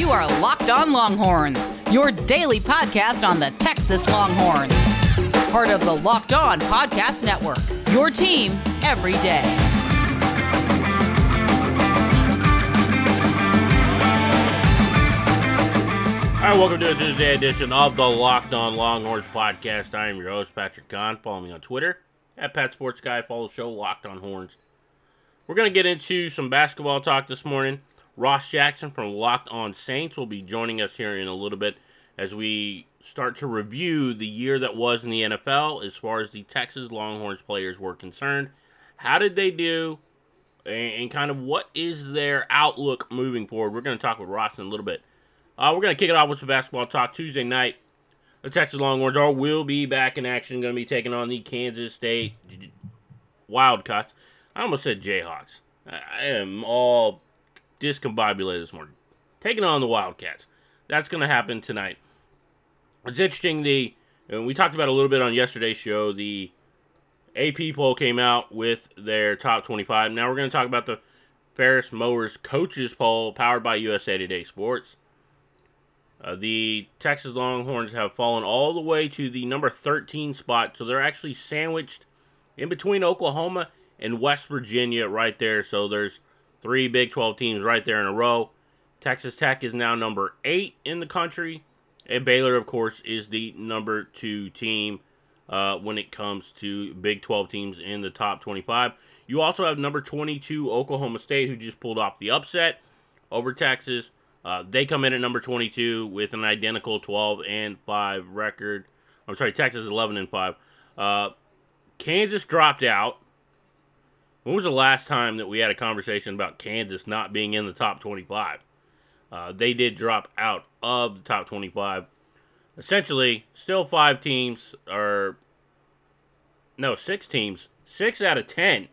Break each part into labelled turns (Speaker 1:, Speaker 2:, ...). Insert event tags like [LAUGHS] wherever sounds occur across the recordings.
Speaker 1: You are Locked On Longhorns, your daily podcast on the Texas Longhorns. Part of the Locked On Podcast Network, your team every day.
Speaker 2: All right, welcome to a Tuesday edition of the Locked On Longhorns podcast. I am your host, Patrick Kahn. Follow me on Twitter at Pat Sports Guy. Follow the show Locked On Horns. We're going to get into some basketball talk this morning. Ross Jackson from Locked On Saints will be joining us here in a little bit as we start to review the year that was in the NFL as far as the Texas Longhorns players were concerned. How did they do? And kind of what is their outlook moving forward? We're going to talk with Ross in a little bit. Uh, we're going to kick it off with some basketball talk Tuesday night. The Texas Longhorns are will be back in action. Going to be taking on the Kansas State Wildcats. I almost said Jayhawks. I am all discombobulated this morning. Taking on the Wildcats. That's going to happen tonight. It's interesting. The and we talked about a little bit on yesterday's show. The AP poll came out with their top 25. Now we're going to talk about the Ferris Mowers coaches poll powered by USA Today Sports. Uh, the Texas Longhorns have fallen all the way to the number 13 spot, so they're actually sandwiched in between Oklahoma and West Virginia right there. So there's three Big 12 teams right there in a row. Texas Tech is now number eight in the country, and Baylor, of course, is the number two team uh, when it comes to Big 12 teams in the top 25. You also have number 22 Oklahoma State, who just pulled off the upset over Texas. Uh, they come in at number 22 with an identical 12 and 5 record. I'm sorry, Texas 11 and 5. Uh, Kansas dropped out. When was the last time that we had a conversation about Kansas not being in the top 25? Uh, they did drop out of the top 25. Essentially, still five teams are. No, six teams. Six out of 10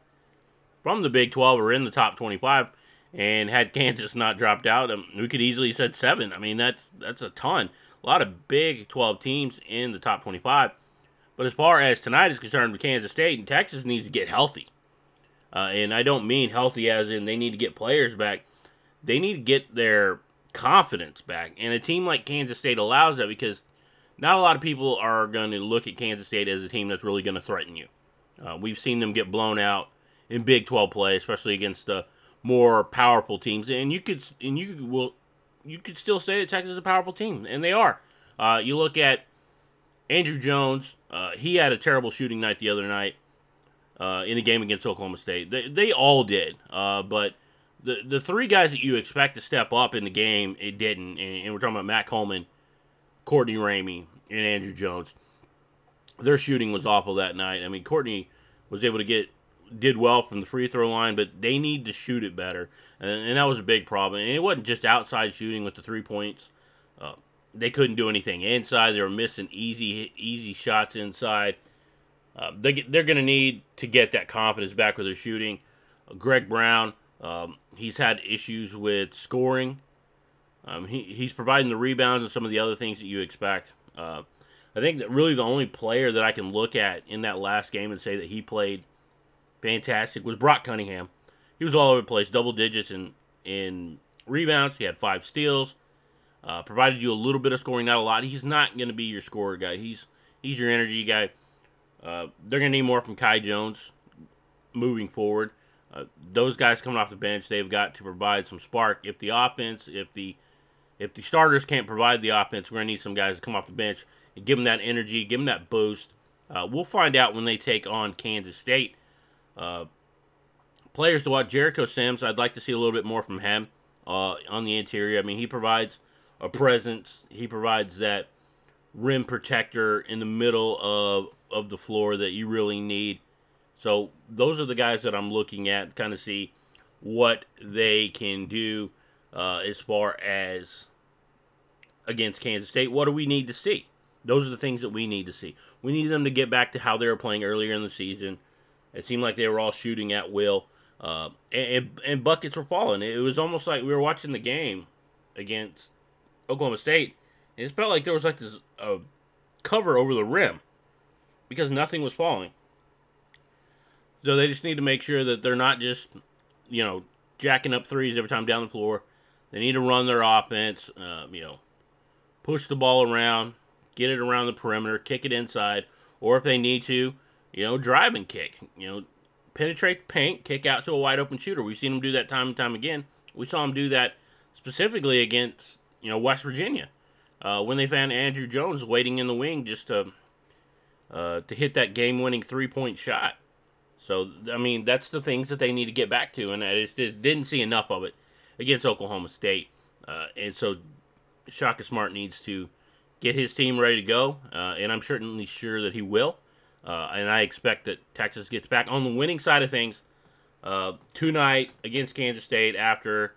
Speaker 2: from the Big 12 are in the top 25. And had Kansas not dropped out, um, we could easily said seven. I mean, that's that's a ton. A lot of Big 12 teams in the top 25. But as far as tonight is concerned, with Kansas State and Texas needs to get healthy. Uh, and I don't mean healthy as in they need to get players back. They need to get their confidence back. And a team like Kansas State allows that because not a lot of people are going to look at Kansas State as a team that's really going to threaten you. Uh, we've seen them get blown out in Big 12 play, especially against the more powerful teams. And you could and you will you could still say that Texas is a powerful team, and they are. Uh, you look at Andrew Jones. Uh, he had a terrible shooting night the other night uh, in the game against Oklahoma State. They, they all did, uh, but the the three guys that you expect to step up in the game, it didn't. And, and we're talking about Matt Coleman, Courtney Ramey, and Andrew Jones. Their shooting was awful that night. I mean, Courtney was able to get did well from the free throw line, but they need to shoot it better, and, and that was a big problem. And it wasn't just outside shooting with the three points. Uh, they couldn't do anything inside. They were missing easy easy shots inside. Uh, they, they're going to need to get that confidence back with their shooting. Greg Brown, um, he's had issues with scoring. Um, he, he's providing the rebounds and some of the other things that you expect. Uh, I think that really the only player that I can look at in that last game and say that he played fantastic was Brock Cunningham. He was all over the place, double digits in in rebounds. He had five steals, uh, provided you a little bit of scoring, not a lot. He's not going to be your scorer guy. He's he's your energy guy. Uh, they're going to need more from Kai Jones moving forward. Uh, those guys coming off the bench, they've got to provide some spark. If the offense, if the if the starters can't provide the offense, we're going to need some guys to come off the bench and give them that energy, give them that boost. Uh, we'll find out when they take on Kansas State. Uh, players to watch: Jericho Sims. I'd like to see a little bit more from him uh, on the interior. I mean, he provides a presence. He provides that rim protector in the middle of of the floor that you really need. So those are the guys that I'm looking at, kind of see what they can do uh, as far as against Kansas State. What do we need to see? Those are the things that we need to see. We need them to get back to how they were playing earlier in the season. It seemed like they were all shooting at will, uh, and, and buckets were falling. It was almost like we were watching the game against Oklahoma State, and it felt like there was like this uh, cover over the rim because nothing was falling. So they just need to make sure that they're not just, you know, jacking up threes every time down the floor. They need to run their offense. Uh, you know, push the ball around, get it around the perimeter, kick it inside, or if they need to, you know, drive and kick. You know, penetrate the paint, kick out to a wide open shooter. We've seen them do that time and time again. We saw them do that specifically against you know West Virginia uh, when they found Andrew Jones waiting in the wing just to uh, to hit that game winning three point shot. So I mean that's the things that they need to get back to, and I just didn't see enough of it against Oklahoma State. Uh, and so Shaka Smart needs to get his team ready to go, uh, and I'm certainly sure that he will. Uh, and I expect that Texas gets back on the winning side of things uh, tonight against Kansas State after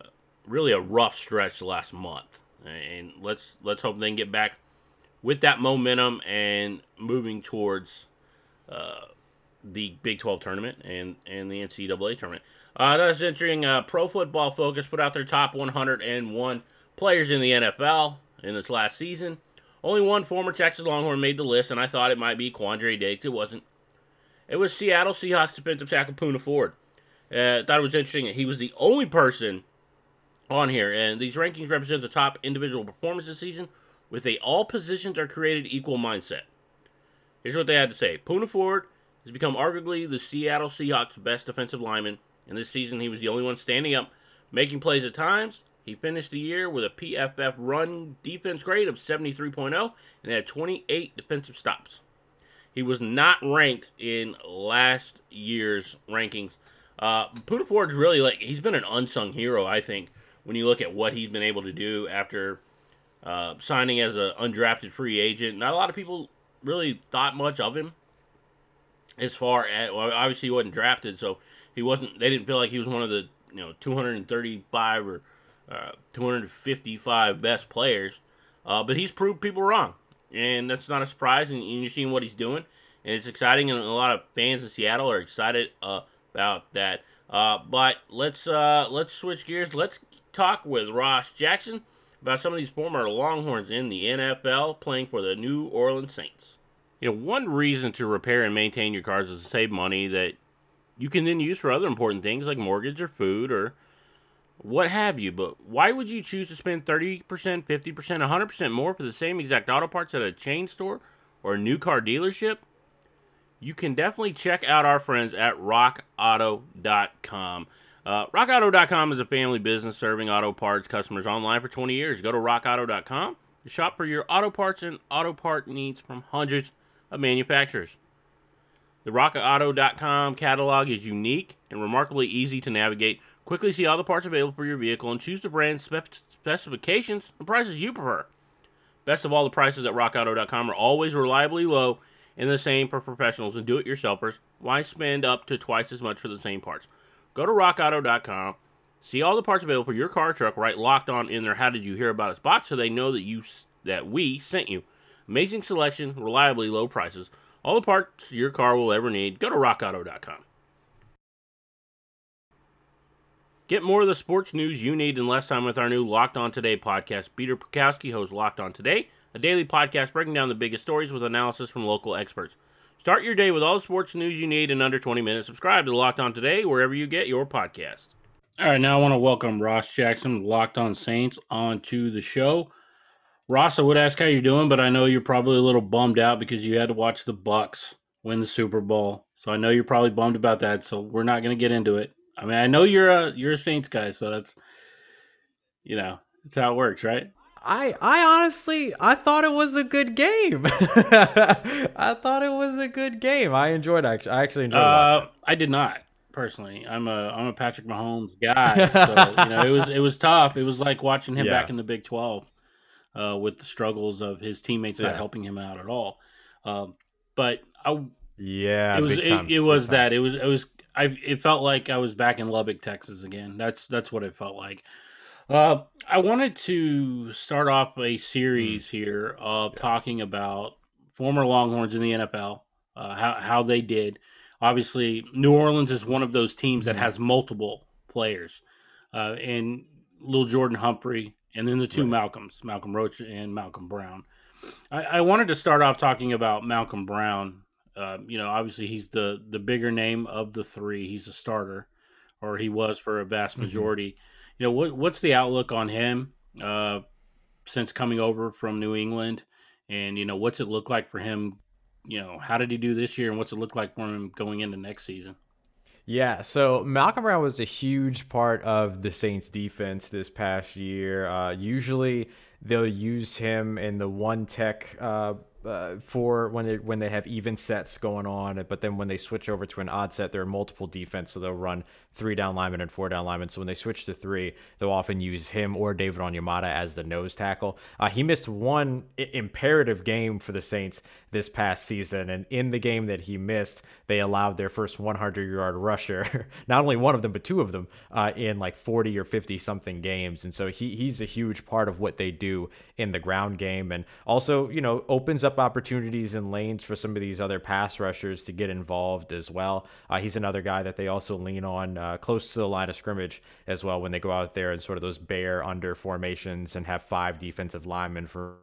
Speaker 2: uh, really a rough stretch last month. And let's let's hope they can get back with that momentum and moving towards uh, the Big 12 tournament and, and the NCAA tournament. Uh, that's interesting. Uh, Pro Football Focus put out their top 101 players in the NFL in this last season. Only one former Texas Longhorn made the list, and I thought it might be Quandre Diggs. It wasn't. It was Seattle Seahawks defensive tackle Poona Ford. Uh, thought it was interesting. He was the only person on here, and these rankings represent the top individual performance this season with a all positions are created equal mindset. Here's what they had to say Poona Ford has become arguably the Seattle Seahawks' best defensive lineman, and this season he was the only one standing up, making plays at times, he finished the year with a PFF run defense grade of 73.0 and had 28 defensive stops. He was not ranked in last year's rankings. Uh, Poona Ford's really like he's been an unsung hero, I think, when you look at what he's been able to do after uh, signing as an undrafted free agent. Not a lot of people really thought much of him as far as well, obviously he wasn't drafted, so he wasn't. They didn't feel like he was one of the you know 235 or uh, 255 best players. Uh, but he's proved people wrong, and that's not a surprise. And you're seeing what he's doing, and it's exciting. And a lot of fans in Seattle are excited uh, about that. Uh, but let's uh, let's switch gears. Let's talk with Ross Jackson about some of these former Longhorns in the NFL playing for the New Orleans Saints. You know, one reason to repair and maintain your cars is to save money that you can then use for other important things like mortgage or food or what have you. But why would you choose to spend 30%, 50%, 100% more for the same exact auto parts at a chain store or a new car dealership? You can definitely check out our friends at rockauto.com. Uh, rockauto.com is a family business serving auto parts customers online for 20 years. Go to rockauto.com to shop for your auto parts and auto part needs from hundreds of manufacturers. The rockauto.com catalog is unique and remarkably easy to navigate Quickly see all the parts available for your vehicle and choose the brand spec- specifications and prices you prefer. Best of all, the prices at rockauto.com are always reliably low and the same for professionals and do it yourselfers. Why spend up to twice as much for the same parts? Go to rockauto.com, see all the parts available for your car truck, right locked on in there. How did you hear about us box so they know that you that we sent you. Amazing selection, reliably low prices, all the parts your car will ever need. Go to rockauto.com. Get more of the sports news you need in less time with our new Locked On Today podcast. Peter Bukowski hosts Locked On Today, a daily podcast breaking down the biggest stories with analysis from local experts. Start your day with all the sports news you need in under 20 minutes. Subscribe to Locked On Today wherever you get your podcast. All right, now I want to welcome Ross Jackson, Locked On Saints, onto the show. Ross, I would ask how you're doing, but I know you're probably a little bummed out because you had to watch the Bucks win the Super Bowl. So I know you're probably bummed about that. So we're not going to get into it. I mean, I know you're a you're a Saints guy, so that's you know that's how it works, right?
Speaker 3: I I honestly I thought it was a good game. [LAUGHS] I thought it was a good game. I enjoyed actually. I actually enjoyed. Uh,
Speaker 2: I did not personally. I'm a I'm a Patrick Mahomes guy, so you know it was it was tough. It was like watching him yeah. back in the Big Twelve uh, with the struggles of his teammates yeah. not helping him out at all. Um, but I
Speaker 3: yeah,
Speaker 2: it was it, it, was that it was it was I it felt like I was back in Lubbock, Texas again. That's that's what it felt like. Uh, I wanted to start off a series mm. here of yeah. talking about former Longhorns in the NFL, uh, how how they did. Obviously, New Orleans is one of those teams that mm. has multiple players, uh, and Lil'Jordan Humphrey, and then the two right. Malcolms, Malcolm Roach and Malcolm Brown. I, I wanted to start off talking about Malcolm Brown uh, you know, obviously he's the the bigger name of the three. He's a starter, or he was for a vast mm-hmm. majority. Mm-hmm. You know, what what's the outlook on him uh, since coming over from New England, and you know, what's it look like for him? You know, how did he do this year, and what's it look like for him going into next season?
Speaker 3: Yeah, so Malcolm Brown was a huge part of the Saints defense this past year. Uh, usually they'll use him in the one tech uh, uh, for when they when they have even sets going on, but then when they switch over to an odd set, there are multiple defense, so they'll run three down linemen and four down linemen. So when they switch to three, they'll often use him or David Onyemata as the nose tackle. Uh, he missed one imperative game for the Saints this past season, and in the game that he missed, they allowed their first 100 yard rusher, [LAUGHS] not only one of them but two of them, uh, in like 40 or 50 something games. And so he he's a huge part of what they do in the ground game, and also you know opens up opportunities and lanes for some of these other pass rushers to get involved as well. Uh, he's another guy that they also lean on uh, close to the line of scrimmage as well when they go out there and sort of those bear under formations and have five defensive linemen for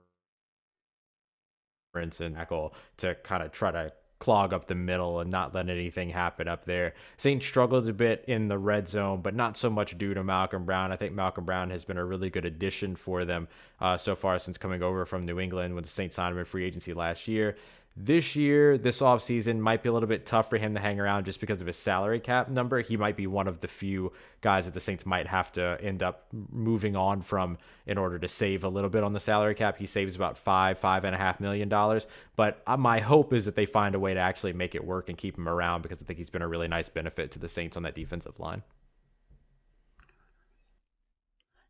Speaker 3: and echo to kind of try to clog up the middle and not let anything happen up there. Saints struggled a bit in the red zone, but not so much due to Malcolm Brown. I think Malcolm Brown has been a really good addition for them uh, so far since coming over from New England when the Saints signed him in free agency last year. This year, this offseason might be a little bit tough for him to hang around just because of his salary cap number. He might be one of the few guys that the Saints might have to end up moving on from in order to save a little bit on the salary cap. He saves about five, five and a half million dollars. But uh, my hope is that they find a way to actually make it work and keep him around because I think he's been a really nice benefit to the Saints on that defensive line.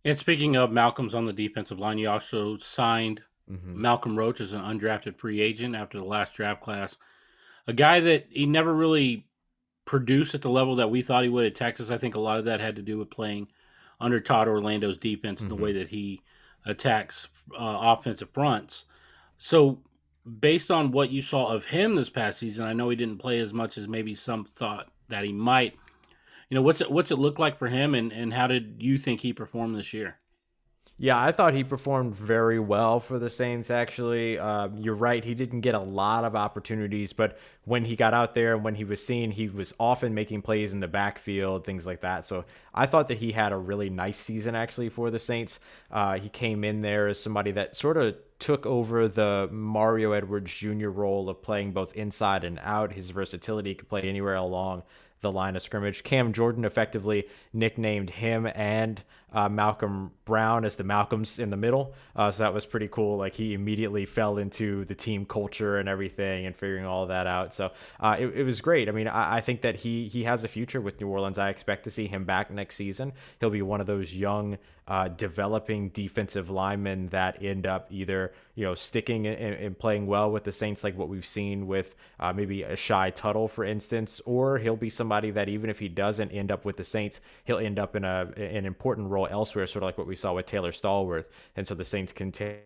Speaker 2: And speaking of Malcolm's on the defensive line, you also signed Mm-hmm. Malcolm Roach is an undrafted free agent after the last draft class. A guy that he never really produced at the level that we thought he would at Texas. I think a lot of that had to do with playing under Todd Orlando's defense mm-hmm. and the way mm-hmm. that he attacks uh, offensive fronts. So, based on what you saw of him this past season, I know he didn't play as much as maybe some thought that he might. You know, what's it what's it look like for him, and and how did you think he performed this year?
Speaker 3: Yeah, I thought he performed very well for the Saints, actually. Uh, you're right, he didn't get a lot of opportunities, but when he got out there and when he was seen, he was often making plays in the backfield, things like that. So I thought that he had a really nice season, actually, for the Saints. Uh, he came in there as somebody that sort of took over the Mario Edwards Jr. role of playing both inside and out. His versatility could play anywhere along the line of scrimmage. Cam Jordan effectively nicknamed him and uh, Malcolm Brown as the Malcolms in the middle. Uh, so that was pretty cool. Like he immediately fell into the team culture and everything and figuring all that out. So uh, it, it was great. I mean, I, I, think that he he has a future with New Orleans. I expect to see him back next season. He'll be one of those young uh, developing defensive linemen that end up either you know sticking and, and, playing well with the Saints, like what we've seen with uh, maybe a Shy Tuttle, for instance, or he'll be somebody that even if he doesn't end up with the Saints, he'll end up in a an important role elsewhere, sort of like what we saw with Taylor Stallworth, and so the Saints continue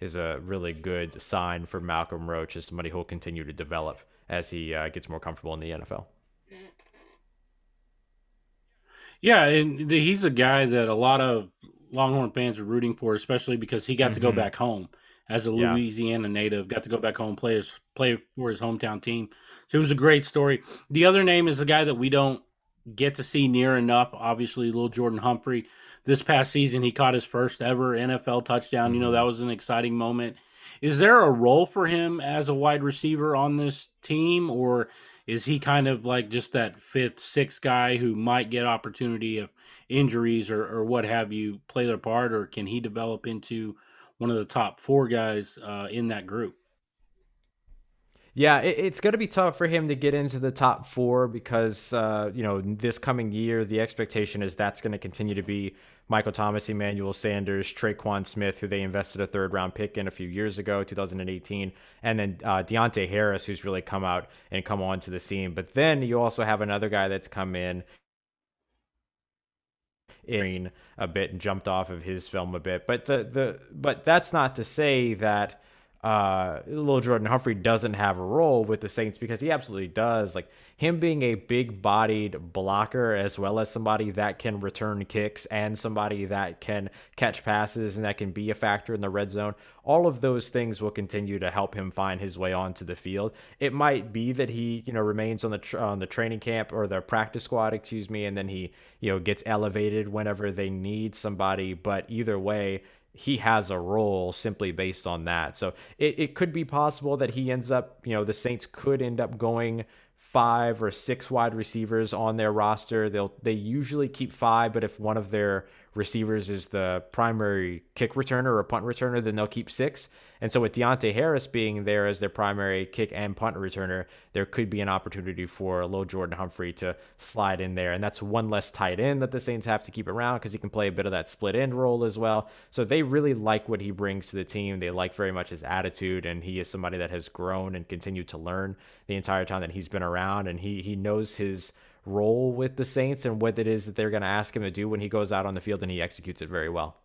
Speaker 3: is a really good sign for Malcolm Roach as somebody who will continue to develop as he uh, gets more comfortable in the NFL.
Speaker 2: Yeah, and he's a guy that a lot of Longhorn fans are rooting for, especially because he got mm-hmm. to go mm-hmm. back home as a Louisiana yeah. native. Got to go back home, play his play for his hometown team. So it was a great story. The other name is a guy that we don't get to see near enough. Obviously, Lil'Jordan Humphrey. This past season, he caught his first ever NFL touchdown. Mm-hmm. You know that mm-hmm. was an exciting moment. Is there a role for him as a wide receiver on this team, or is he kind of like just that fifth, sixth guy who might get opportunity if injuries or, or what have you play their part, or can he develop into one of the top four guys uh, in that group?
Speaker 3: Yeah, it, it's going to be tough for him to get into the top four because, uh, you know, this coming year, the expectation is that's going to continue to be Michael Thomas, Emmanuel Sanders, Tre'Quan Smith, who they invested a third round pick in a few years ago, 2018, and then uh, Deonte Harris, who's really come out and come onto the scene. But then you also have another guy that's come in in a bit and jumped off of his film a bit. But the the but that's not to say that uh, Lil'Jordan Humphrey doesn't have a role with the Saints because he absolutely does. Like him being a big bodied blocker as well as somebody that can return kicks and somebody that can catch passes and that can be a factor in the red zone, all of those things will continue to help him find his way onto the field. It might be that he, you know, remains on the tra- on the training camp or the practice squad, excuse me, and then he, you know, gets elevated whenever they need somebody, but either way, he has a role simply based on that. So it, it could be possible that he ends up, you know, the Saints could end up going five or six wide receivers on their roster. They'll they usually keep five, but if one of their receivers is the primary kick returner or punt returner, then they'll keep six. And so with Deonte Harris being there as their primary kick and punt returner, there could be an opportunity for Lil'Jordan Humphrey to slide in there. And that's one less tight end that the Saints have to keep around because he can play a bit of that split end role as well. So they really like what he brings to the team. They like very much his attitude, and he is somebody that has grown and continued to learn the entire time that he's been around. And he he knows his role with the Saints and what it is that they're going to ask him to do when he goes out on the field, and he executes it very well.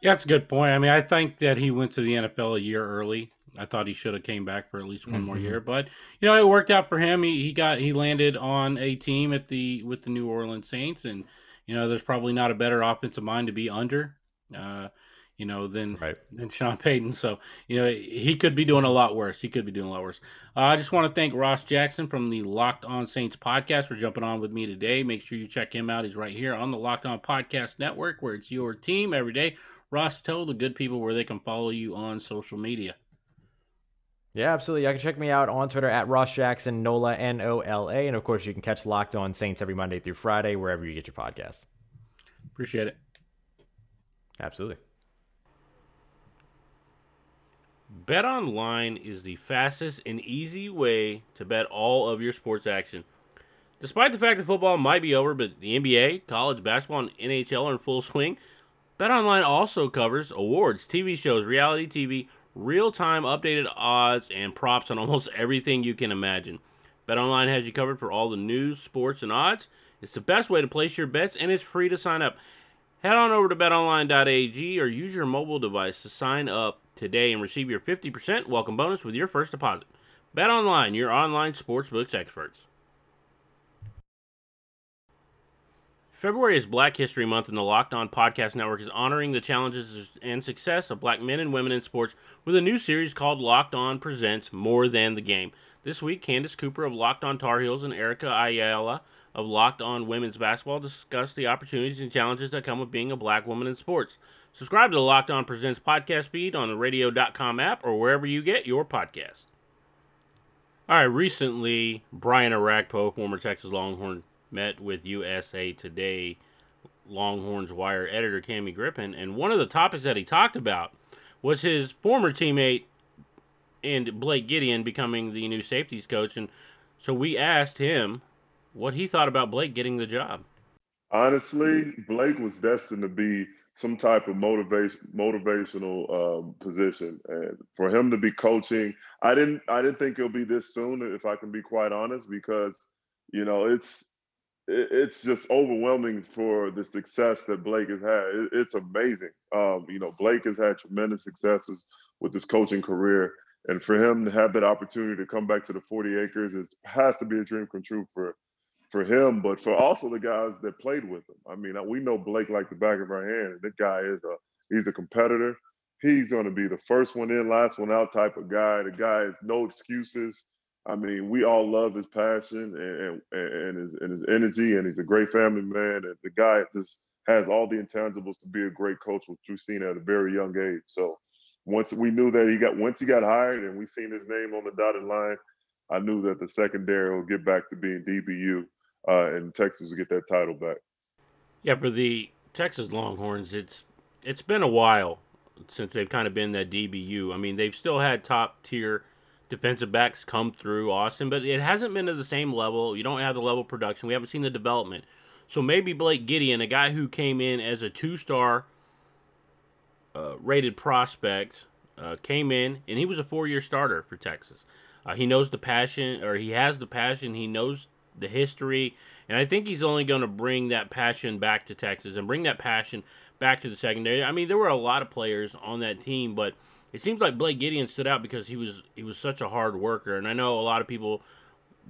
Speaker 2: Yeah, that's a good point. I mean, I think that he went to the NFL a year early. I thought he should have came back for at least one mm-hmm. more year, but you know, it worked out for him. He, he got he landed on a team at the with the New Orleans Saints, and you know, there's probably not a better offensive mind to be under. Uh, you know, than right. than Sean Payton. So, you know, he could be doing a lot worse. He could be doing a lot worse. Uh, I just want to thank Ross Jackson from the Locked On Saints podcast for jumping on with me today. Make sure you check him out. He's right here on the Locked On Podcast Network, where it's your team every day. Ross, tell the good people where they can follow you on social media.
Speaker 3: Yeah, absolutely. You can check me out on Twitter at Ross Jackson, NOLA, N O L A. And of course, you can catch Locked On Saints every Monday through Friday, wherever you get your podcast.
Speaker 2: Appreciate it.
Speaker 3: Absolutely.
Speaker 2: Bet online is the fastest and easy way to bet all of your sports action. Despite the fact that football might be over, but the NBA, college basketball, and NHL are in full swing, BetOnline also covers awards, TV shows, reality TV, real-time updated odds, and props on [LAUGHS] almost everything you can imagine. BetOnline has you covered for all the news, sports, and odds. It's the best way to place your bets, and it's free to sign up. Head on over to betonline.ag or use your mobile device to sign up today and receive your 50% welcome bonus with your first deposit. BetOnline, your online sportsbooks experts. February is Black History Month, and the Locked On Podcast Network is honoring the challenges and success of black men and women in sports with a new series called Locked On Presents More Than the Game. This week, Candace Cooper of Locked On Tar Heels and Erica Ayala of Locked On Women's Basketball discuss the opportunities and challenges that come with being a black woman in sports. Subscribe to the Locked On Presents podcast feed on the radio.com app or wherever you get your podcast. All right, recently, Brian Orakpo, former Texas Longhorn met with USA Today Longhorns Wire editor Cami Griffin, and one of the topics that he talked about was his former teammate and Blake Gideon becoming the new safeties coach. And so we asked him what he thought about Blake getting the job.
Speaker 4: Honestly, Blake was destined to be some type of motivation motivational um, position and for him to be coaching i didn't i didn't think it'll be this soon if i can be quite honest because you know it's it's just overwhelming for the success that Blake has had. It's amazing. Um, you know, Blake has had tremendous successes with his coaching career, and for him to have that opportunity to come back to the 40 acres it has to be a dream come true for for him, but for also the guys that played with him. I mean, we know Blake like the back of our hand. That guy is a he's a competitor. He's going to be the first one in, last one out type of guy. The guy has no excuses. I mean, we all love his passion and, and, and, his, and his energy, and he's a great family man. And the guy just has all the intangibles to be a great coach, which we've seen at a very young age. So once we knew that he got once he got hired and we seen his name on the dotted line, I knew that the secondary will get back to being DBU, uh, and Texas will get that title back.
Speaker 2: Yeah, for the Texas Longhorns, it's it's been a while since they've kind of been that DBU. I mean, they've still had top tier defensive backs come through Austin, but it hasn't been to the same level. You don't have the level of production. We haven't seen the development. So maybe Blake Gideon, a guy who came in as a two star uh, rated prospect, uh, came in and he was a four year starter for Texas. Uh, he knows the passion, or he has the passion. He knows the history, and I think he's only going to bring that passion back to Texas and bring that passion back to the secondary. I mean, there were a lot of players on that team, but it seems like Blake Gideon stood out because he was he was such a hard worker, and I know a lot of people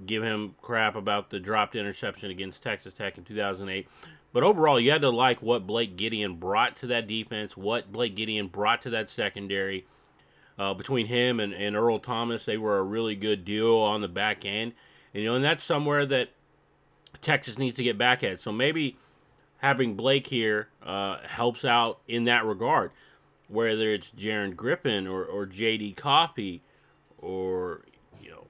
Speaker 2: give him crap about the dropped interception against Texas Tech in 2008. But overall, you had to like what Blake Gideon brought to that defense, what Blake Gideon brought to that secondary. Uh, between him and, and Earl Thomas, they were a really good duo on the back end. You know, and that's somewhere that Texas needs to get back at. So maybe having Blake here uh, helps out in that regard, whether it's Jaron Griffin or, or J.D. Coffey or you know,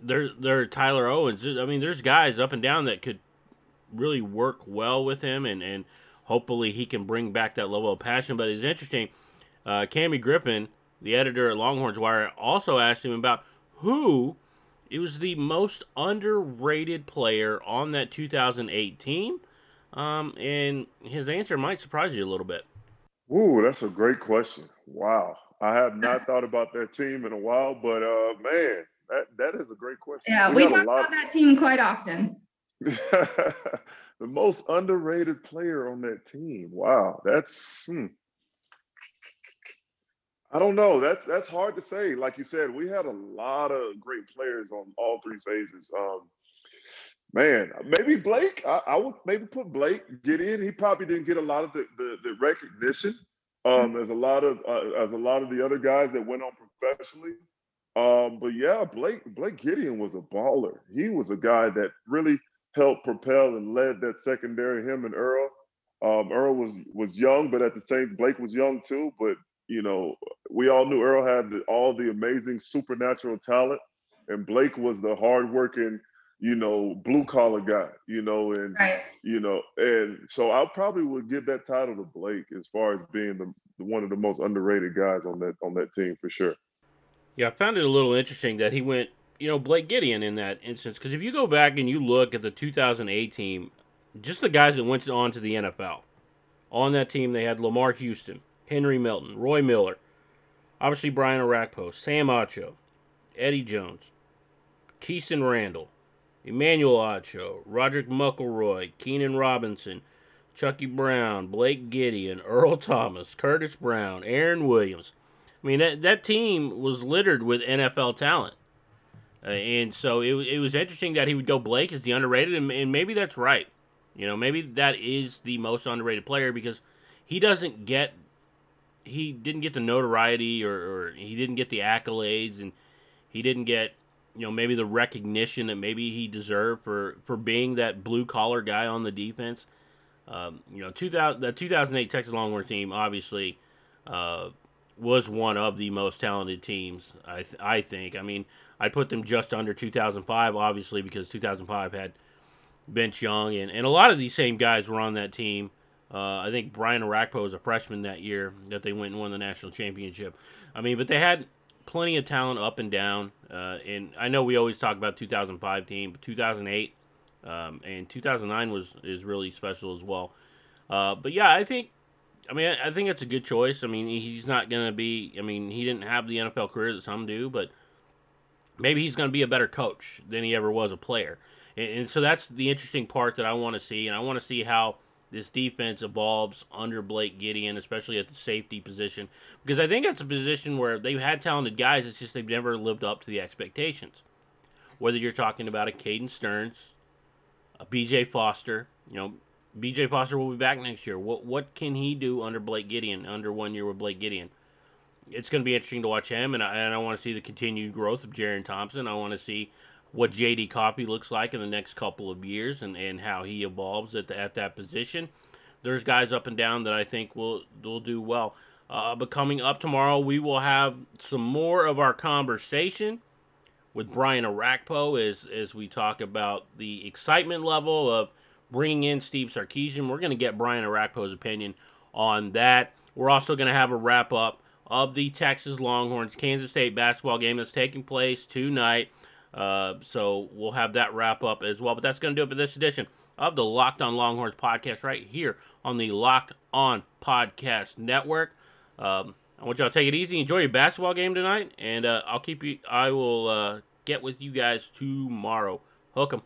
Speaker 2: there there Tyler Owens. I mean, there's guys up and down that could really work well with him, and and hopefully he can bring back that level of passion. But it's interesting. Uh, Cami Griffin, the editor at Longhorns Wire, also asked him about who it was the most underrated player on that 2008 team. Um, and his answer might surprise you a little bit.
Speaker 4: Ooh, that's a great question. Wow. I have not [LAUGHS] thought about that team in a while, but uh, man, that, that is a great question.
Speaker 5: Yeah, we, we talk about that team quite often. [LAUGHS]
Speaker 4: the most underrated player on that team. Wow, that's hmm. I don't know. That's that's hard to say. Like you said, we had a lot of great players on all three phases. Um, man, maybe Blake. I, I, would maybe put Blake Gideon. He probably didn't get a lot of the, the, the recognition um, as a lot of uh, as a lot of the other guys that went on professionally. Um, but yeah, Blake Blake Gideon was a baller. He was a guy that really helped propel and led that secondary. Him and Earl. Um, Earl was was young, but at the same Blake was young too. But you know, we all knew Earl had all the amazing supernatural talent, and Blake was the hardworking, you know, blue collar guy, you know, and right. you know, and so I probably would give that title to Blake as far as being the, one of the most underrated guys on that on that team for sure.
Speaker 2: Yeah, I found it a little interesting that he went, you know, Blake Gideon in that instance because if you go back and you look at the 2008 team, just the guys that went on to the NFL. On that team, they had Lamarr Houston, Henry Melton, Roy Miller, obviously Brian Orakpo, Sam Acho, Eddie Jones, Kheeston Randall, Emmanuel Acho, Roddrick Muckelroy, Keenan Robinson, Chykie Brown, Blake Gideon, Earl Thomas, Curtis Brown, Aaron Williams. I mean, that, that team was littered with NFL talent. Uh, and so it, it was interesting that he would go Blake as the underrated, and, and maybe that's right. You know, maybe that is the most underrated player because he doesn't get he didn't get the notoriety or, or he didn't get the accolades and he didn't get you know maybe the recognition that maybe he deserved for for being that blue collar guy on the defense. Um, you know, 2000 the 2008 Texas Longhorns team obviously uh, was one of the most talented teams. I th- I think. I mean, I put them just under 2005, obviously because 2005 had Vince Young and and a lot of these same guys were on that team. Uh, I think Brian Orakpo was a freshman that year that they went and won the national championship. I mean, but they had plenty of talent up and down. Uh, and I know we always talk about 2005 team, but 2008 um, and 2009 was is really special as well. Uh, but yeah, I think. I mean, I think it's a good choice. I mean, he's not going to be. I mean, he didn't have the NFL career that some do, but maybe he's going to be a better coach than he ever was a player. And, and so that's the interesting part that I want to see, and I want to see how this defense evolves under Blake Gideon, especially at the safety position, because I think it's a position where they've had talented guys. It's just they've never lived up to the expectations. Whether you're talking about a Caden Sterns, a B.J. Foster, you know, B.J. Foster will be back next year. What what can he do under Blake Gideon? Under one year with Blake Gideon, it's going to be interesting to watch him, and I, and I want to see the continued growth of Jerrin Thompson. I want to see what JD Coffey looks like in the next couple of years and, and how he evolves at, the, at that position. There's guys up and down that I think will will do well. Uh, but coming up tomorrow, we will have some more of our conversation with Brian Orakpo as as we talk about the excitement level of bringing in Steve Sarkisian. We're going to get Brian Orakpo's opinion on that. We're also going to have a wrap up of the Texas Longhorns Kansas State basketball game that's taking place tonight. Uh, so we'll have that wrap up as well. But that's going to do it for this edition of the Locked On Longhorns podcast right here on the Locked On Podcast Network. Um, I want y'all to take it easy. Enjoy your basketball game tonight, and uh, I'll keep you. I will uh, get with you guys tomorrow. Hook 'em.